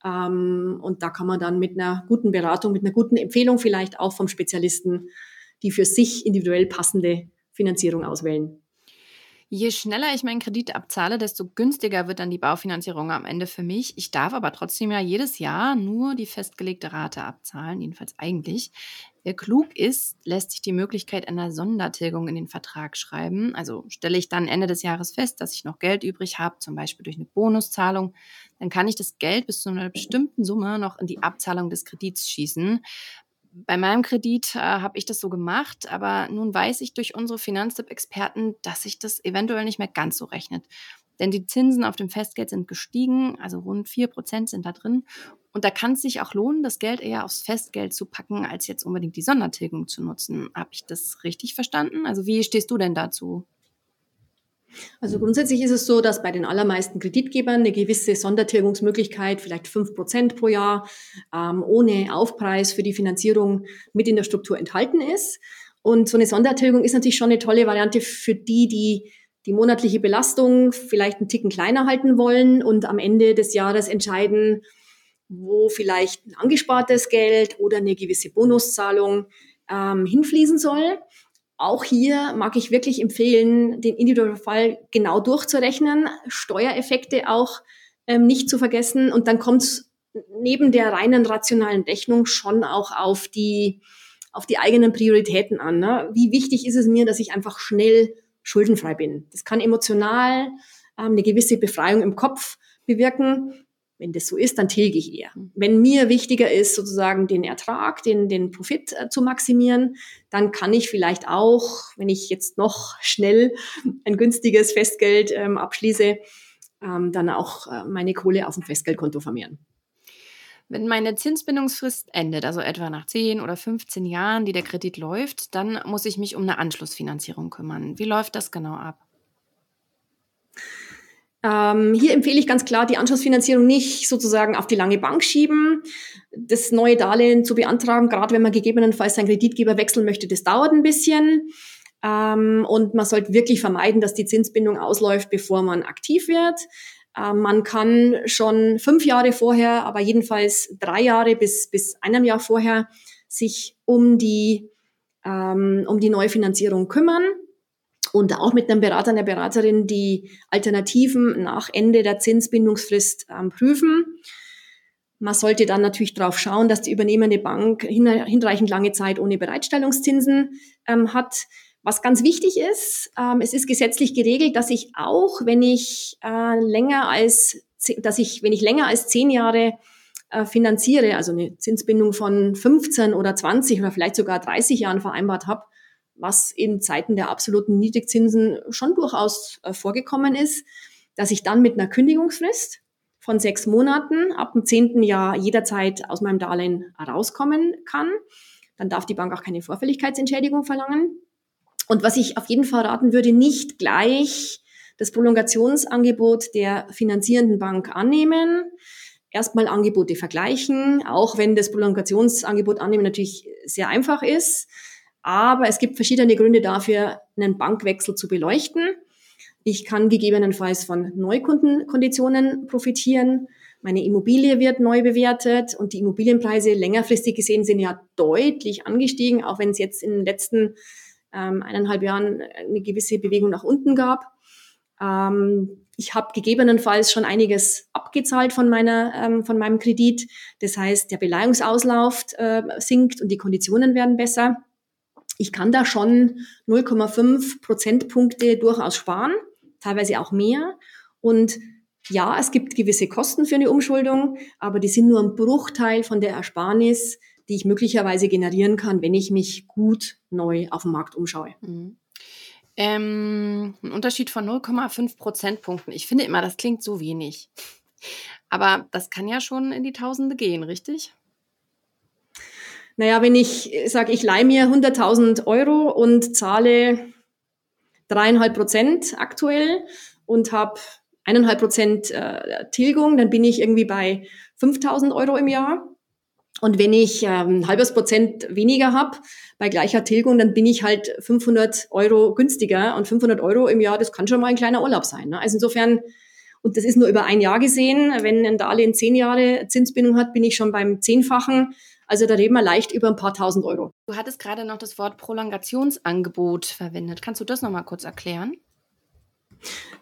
[SPEAKER 2] Ähm, und da kann man dann mit einer guten Beratung, mit einer guten Empfehlung vielleicht auch vom Spezialisten die für sich individuell passende Finanzierung auswählen.
[SPEAKER 1] Je schneller ich meinen Kredit abzahle, desto günstiger wird dann die Baufinanzierung am Ende für mich. Ich darf aber trotzdem ja jedes Jahr nur die festgelegte Rate abzahlen, jedenfalls eigentlich. Wer klug ist, lässt sich die Möglichkeit einer Sondertilgung in den Vertrag schreiben. Also stelle ich dann Ende des Jahres fest, dass ich noch Geld übrig habe, zum Beispiel durch eine Bonuszahlung, dann kann ich das Geld bis zu einer bestimmten Summe noch in die Abzahlung des Kredits schießen. Bei meinem Kredit äh, habe ich das so gemacht, aber nun weiß ich durch unsere Finanztipp-Experten, dass sich das eventuell nicht mehr ganz so rechnet. Denn die Zinsen auf dem Festgeld sind gestiegen, also rund vier Prozent sind da drin. Und da kann es sich auch lohnen, das Geld eher aufs Festgeld zu packen, als jetzt unbedingt die Sondertilgung zu nutzen. Habe ich das richtig verstanden? Also wie stehst du denn dazu?
[SPEAKER 2] Also grundsätzlich ist es so, dass bei den allermeisten Kreditgebern eine gewisse Sondertilgungsmöglichkeit, vielleicht fünf Prozent pro Jahr, ähm, ohne Aufpreis für die Finanzierung mit in der Struktur enthalten ist. Und so eine Sondertilgung ist natürlich schon eine tolle Variante für die, die die monatliche Belastung vielleicht einen Ticken kleiner halten wollen und am Ende des Jahres entscheiden, wo vielleicht ein angespartes Geld oder eine gewisse Bonuszahlung ähm, hinfließen soll. Auch hier mag ich wirklich empfehlen, den Individualfall genau durchzurechnen, Steuereffekte auch ähm, nicht zu vergessen. Und dann kommt es neben der reinen rationalen Rechnung schon auch auf die, auf die eigenen Prioritäten an. Ne? Wie wichtig ist es mir, dass ich einfach schnell schuldenfrei bin? Das kann emotional ähm, eine gewisse Befreiung im Kopf bewirken. Wenn das so ist, dann tilge ich eher. Mhm. Wenn mir wichtiger ist, sozusagen den Ertrag, den, den Profit äh, zu maximieren, dann kann ich vielleicht auch, wenn ich jetzt noch schnell ein günstiges Festgeld ähm, abschließe, ähm, dann auch äh, meine Kohle auf dem Festgeldkonto vermehren.
[SPEAKER 1] Wenn meine Zinsbindungsfrist endet, also etwa nach 10 oder 15 Jahren, die der Kredit läuft, dann muss ich mich um eine Anschlussfinanzierung kümmern. Wie läuft das genau ab?
[SPEAKER 2] Ähm, hier empfehle ich ganz klar, die Anschlussfinanzierung nicht sozusagen auf die lange Bank schieben. Das neue Darlehen zu beantragen, gerade wenn man gegebenenfalls seinen Kreditgeber wechseln möchte, das dauert ein bisschen. Ähm, und man sollte wirklich vermeiden, dass die Zinsbindung ausläuft, bevor man aktiv wird. Ähm, man kann schon fünf Jahre vorher, aber jedenfalls drei Jahre bis, bis einem Jahr vorher sich um die, ähm, um die Neufinanzierung kümmern und auch mit einem Berater, einer Beraterin die Alternativen nach Ende der Zinsbindungsfrist ähm, prüfen. Man sollte dann natürlich darauf schauen, dass die übernehmende Bank hinreichend lange Zeit ohne Bereitstellungszinsen ähm, hat. Was ganz wichtig ist, ähm, es ist gesetzlich geregelt, dass ich auch, wenn ich äh, länger als, dass ich, wenn ich länger als zehn Jahre äh, finanziere, also eine Zinsbindung von 15 oder 20 oder vielleicht sogar 30 Jahren vereinbart habe, was in Zeiten der absoluten Niedrigzinsen schon durchaus äh, vorgekommen ist, dass ich dann mit einer Kündigungsfrist von sechs Monaten ab dem zehnten Jahr jederzeit aus meinem Darlehen rauskommen kann. Dann darf die Bank auch keine Vorfälligkeitsentschädigung verlangen. Und was ich auf jeden Fall raten würde, nicht gleich das Prolongationsangebot der finanzierenden Bank annehmen. Erstmal Angebote vergleichen, auch wenn das Prolongationsangebot annehmen natürlich sehr einfach ist. Aber es gibt verschiedene Gründe dafür, einen Bankwechsel zu beleuchten. Ich kann gegebenenfalls von Neukundenkonditionen profitieren. Meine Immobilie wird neu bewertet und die Immobilienpreise längerfristig gesehen sind ja deutlich angestiegen, auch wenn es jetzt in den letzten ähm, eineinhalb Jahren eine gewisse Bewegung nach unten gab. Ähm, ich habe gegebenenfalls schon einiges abgezahlt von meiner ähm, von meinem Kredit. Das heißt, der Beleihungsauslauf äh, sinkt und die Konditionen werden besser ich kann da schon 0,5 Prozentpunkte durchaus sparen, teilweise auch mehr. Und ja, es gibt gewisse Kosten für eine Umschuldung, aber die sind nur ein Bruchteil von der Ersparnis, die ich möglicherweise generieren kann, wenn ich mich gut neu auf dem Markt umschaue. Mhm.
[SPEAKER 1] Ähm, ein Unterschied von 0,5 Prozentpunkten. Ich finde immer, das klingt so wenig. Aber das kann ja schon in die Tausende gehen, richtig?
[SPEAKER 2] Naja, wenn ich sage, ich leihe mir 100.000 Euro und zahle dreieinhalb Prozent aktuell und habe eineinhalb Prozent äh, Tilgung, dann bin ich irgendwie bei 5000 Euro im Jahr. Und wenn ich ähm, ein halbes Prozent weniger habe bei gleicher Tilgung, dann bin ich halt 500 Euro günstiger. Und 500 Euro im Jahr, das kann schon mal ein kleiner Urlaub sein. Ne? Also insofern, und das ist nur über ein Jahr gesehen, wenn ein Darlehen zehn Jahre Zinsbindung hat, bin ich schon beim Zehnfachen. Also da reden wir leicht über ein paar tausend Euro.
[SPEAKER 1] Du hattest gerade noch das Wort Prolongationsangebot verwendet. Kannst du das nochmal kurz erklären?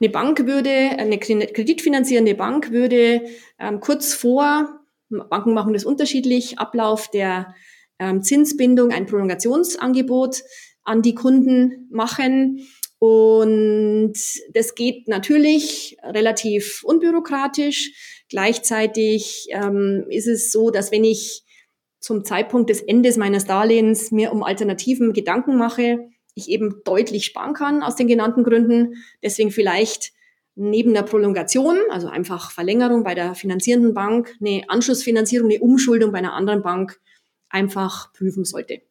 [SPEAKER 2] Eine Bank würde, eine kreditfinanzierende Bank würde ähm, kurz vor, Banken machen das unterschiedlich, Ablauf der ähm, Zinsbindung ein Prolongationsangebot an die Kunden machen. Und das geht natürlich relativ unbürokratisch. Gleichzeitig ähm, ist es so, dass wenn ich zum Zeitpunkt des Endes meines Darlehens mir um Alternativen Gedanken mache, ich eben deutlich sparen kann aus den genannten Gründen. Deswegen vielleicht neben der Prolongation, also einfach Verlängerung bei der finanzierenden Bank, eine Anschlussfinanzierung, eine Umschuldung bei einer anderen Bank einfach prüfen sollte.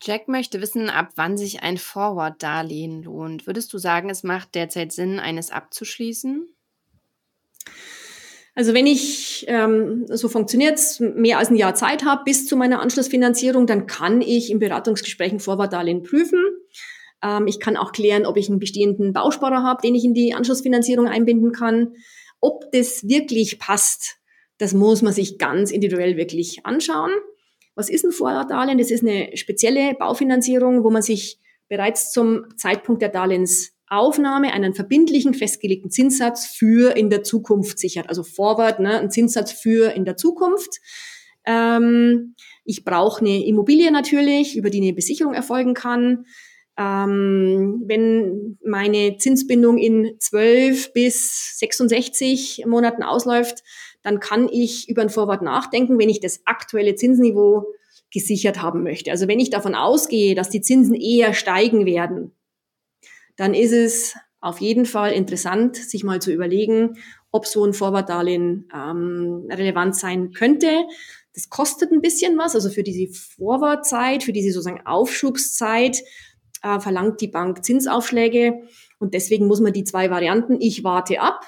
[SPEAKER 1] Jack möchte wissen, ab wann sich ein Forward-Darlehen lohnt. Würdest du sagen, es macht derzeit Sinn, eines abzuschließen?
[SPEAKER 2] Also wenn ich, ähm, so funktioniert's, mehr als ein Jahr Zeit habe bis zu meiner Anschlussfinanzierung, dann kann ich im Beratungsgespräch ein Vorwartdarlehen prüfen. Ähm, ich kann auch klären, ob ich einen bestehenden Bausparer habe, den ich in die Anschlussfinanzierung einbinden kann. Ob das wirklich passt, das muss man sich ganz individuell wirklich anschauen. Was ist ein Vorwartdarlehen? Das ist eine spezielle Baufinanzierung, wo man sich bereits zum Zeitpunkt der Darlehens Aufnahme einen verbindlichen festgelegten Zinssatz für in der Zukunft sichert. Also Forward, ne, ein Zinssatz für in der Zukunft. Ähm, ich brauche eine Immobilie natürlich, über die eine Besicherung erfolgen kann. Ähm, wenn meine Zinsbindung in 12 bis 66 Monaten ausläuft, dann kann ich über ein Forward nachdenken, wenn ich das aktuelle Zinsniveau gesichert haben möchte. Also wenn ich davon ausgehe, dass die Zinsen eher steigen werden, dann ist es auf jeden Fall interessant, sich mal zu überlegen, ob so ein Vorwartdarlehen ähm, relevant sein könnte. Das kostet ein bisschen was, also für diese Vorwartzeit, für diese sozusagen Aufschubszeit äh, verlangt die Bank Zinsaufschläge und deswegen muss man die zwei Varianten, ich warte ab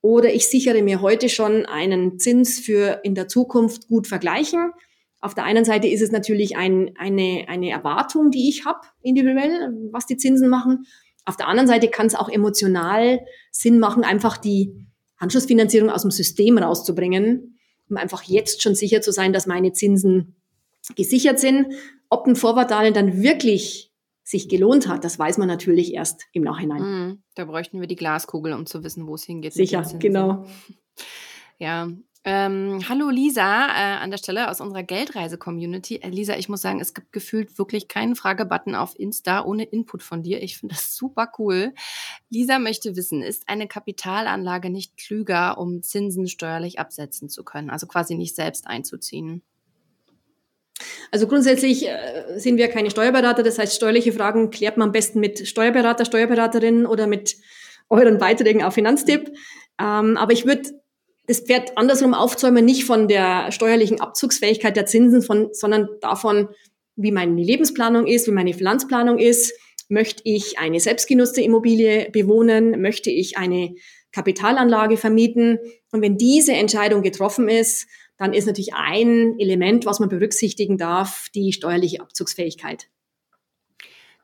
[SPEAKER 2] oder ich sichere mir heute schon einen Zins für in der Zukunft gut vergleichen. Auf der einen Seite ist es natürlich ein, eine, eine Erwartung, die ich habe individuell, was die Zinsen machen. Auf der anderen Seite kann es auch emotional Sinn machen, einfach die Anschlussfinanzierung aus dem System rauszubringen, um einfach jetzt schon sicher zu sein, dass meine Zinsen gesichert sind. Ob ein Vorwartdarlehen dann wirklich sich gelohnt hat, das weiß man natürlich erst im Nachhinein. Mm,
[SPEAKER 1] da bräuchten wir die Glaskugel, um zu wissen, wo es hingeht.
[SPEAKER 2] Sicher, genau.
[SPEAKER 1] Ja, ähm, hallo Lisa äh, an der Stelle aus unserer Geldreise-Community. Äh, Lisa, ich muss sagen, es gibt gefühlt wirklich keinen Fragebutton auf Insta ohne Input von dir. Ich finde das super cool. Lisa möchte wissen, ist eine Kapitalanlage nicht klüger, um Zinsen steuerlich absetzen zu können, also quasi nicht selbst einzuziehen?
[SPEAKER 2] Also grundsätzlich äh, sind wir keine Steuerberater, das heißt, steuerliche Fragen klärt man am besten mit Steuerberater, Steuerberaterinnen oder mit euren Beiträgen auf Finanztipp. Ähm, aber ich würde das Pferd andersrum aufzäumen, nicht von der steuerlichen Abzugsfähigkeit der Zinsen, von, sondern davon, wie meine Lebensplanung ist, wie meine Finanzplanung ist. Möchte ich eine selbstgenutzte Immobilie bewohnen? Möchte ich eine Kapitalanlage vermieten? Und wenn diese Entscheidung getroffen ist, dann ist natürlich ein Element, was man berücksichtigen darf, die steuerliche Abzugsfähigkeit.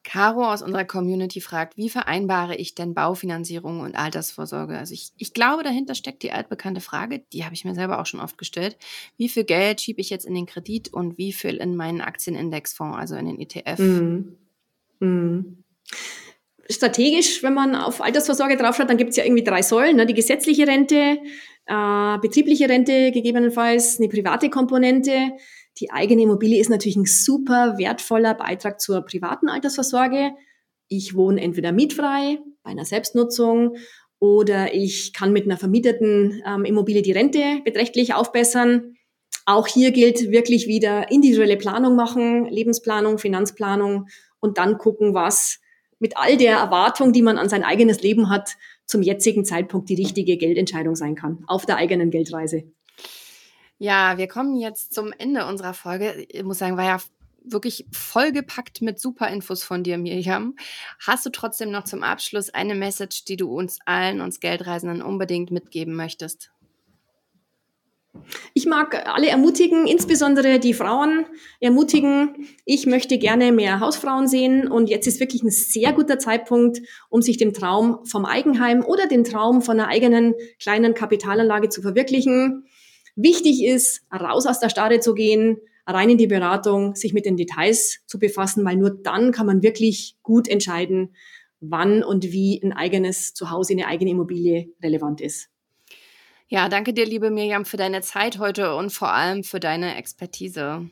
[SPEAKER 1] Caro aus unserer Community fragt, wie vereinbare ich denn Baufinanzierung und Altersvorsorge? Also ich, ich glaube, dahinter steckt die altbekannte Frage, die habe ich mir selber auch schon oft gestellt. Wie viel Geld schiebe ich jetzt in den Kredit und wie viel in meinen Aktienindexfonds, also in den ETF? Mhm.
[SPEAKER 2] Mhm. Strategisch, wenn man auf Altersvorsorge draufschaut, dann gibt es ja irgendwie drei Säulen. Ne? Die gesetzliche Rente, äh, betriebliche Rente gegebenenfalls, eine private Komponente die eigene Immobilie ist natürlich ein super wertvoller Beitrag zur privaten Altersvorsorge. Ich wohne entweder mietfrei bei einer Selbstnutzung oder ich kann mit einer vermieteten ähm, Immobilie die Rente beträchtlich aufbessern. Auch hier gilt wirklich wieder individuelle Planung machen, Lebensplanung, Finanzplanung und dann gucken, was mit all der Erwartung, die man an sein eigenes Leben hat, zum jetzigen Zeitpunkt die richtige Geldentscheidung sein kann auf der eigenen Geldreise.
[SPEAKER 1] Ja, wir kommen jetzt zum Ende unserer Folge. Ich muss sagen, war ja wirklich vollgepackt mit super Infos von dir, Mirjam. Hast du trotzdem noch zum Abschluss eine Message, die du uns allen, uns Geldreisenden unbedingt mitgeben möchtest?
[SPEAKER 2] Ich mag alle ermutigen, insbesondere die Frauen ermutigen. Ich möchte gerne mehr Hausfrauen sehen und jetzt ist wirklich ein sehr guter Zeitpunkt, um sich den Traum vom Eigenheim oder den Traum von einer eigenen kleinen Kapitalanlage zu verwirklichen. Wichtig ist, raus aus der Starre zu gehen, rein in die Beratung, sich mit den Details zu befassen, weil nur dann kann man wirklich gut entscheiden, wann und wie ein eigenes Zuhause, eine eigene Immobilie relevant ist.
[SPEAKER 1] Ja, danke dir, liebe Mirjam, für deine Zeit heute und vor allem für deine Expertise.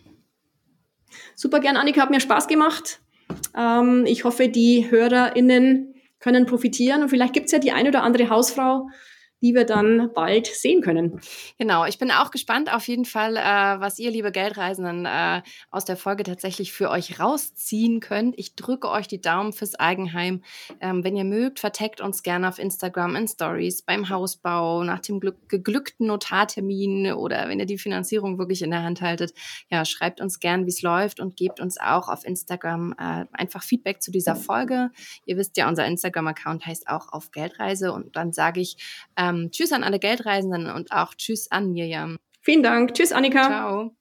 [SPEAKER 2] Super gern, Annika, hat mir Spaß gemacht. Ähm, ich hoffe, die HörerInnen können profitieren und vielleicht gibt es ja die eine oder andere Hausfrau, die wir dann bald sehen können.
[SPEAKER 1] Genau, ich bin auch gespannt auf jeden Fall, äh, was ihr, liebe Geldreisenden, äh, aus der Folge tatsächlich für euch rausziehen könnt. Ich drücke euch die Daumen fürs Eigenheim. Ähm, wenn ihr mögt, verteckt uns gerne auf Instagram in Stories beim Hausbau, nach dem geglückten Notartermin oder wenn ihr die Finanzierung wirklich in der Hand haltet. Ja, schreibt uns gern, wie es läuft und gebt uns auch auf Instagram äh, einfach Feedback zu dieser Folge. Ihr wisst ja, unser Instagram-Account heißt auch auf Geldreise und dann sage ich, ähm, ähm, tschüss an alle Geldreisenden und auch Tschüss an Mirjam.
[SPEAKER 2] Vielen Dank. Tschüss, Annika. Ciao.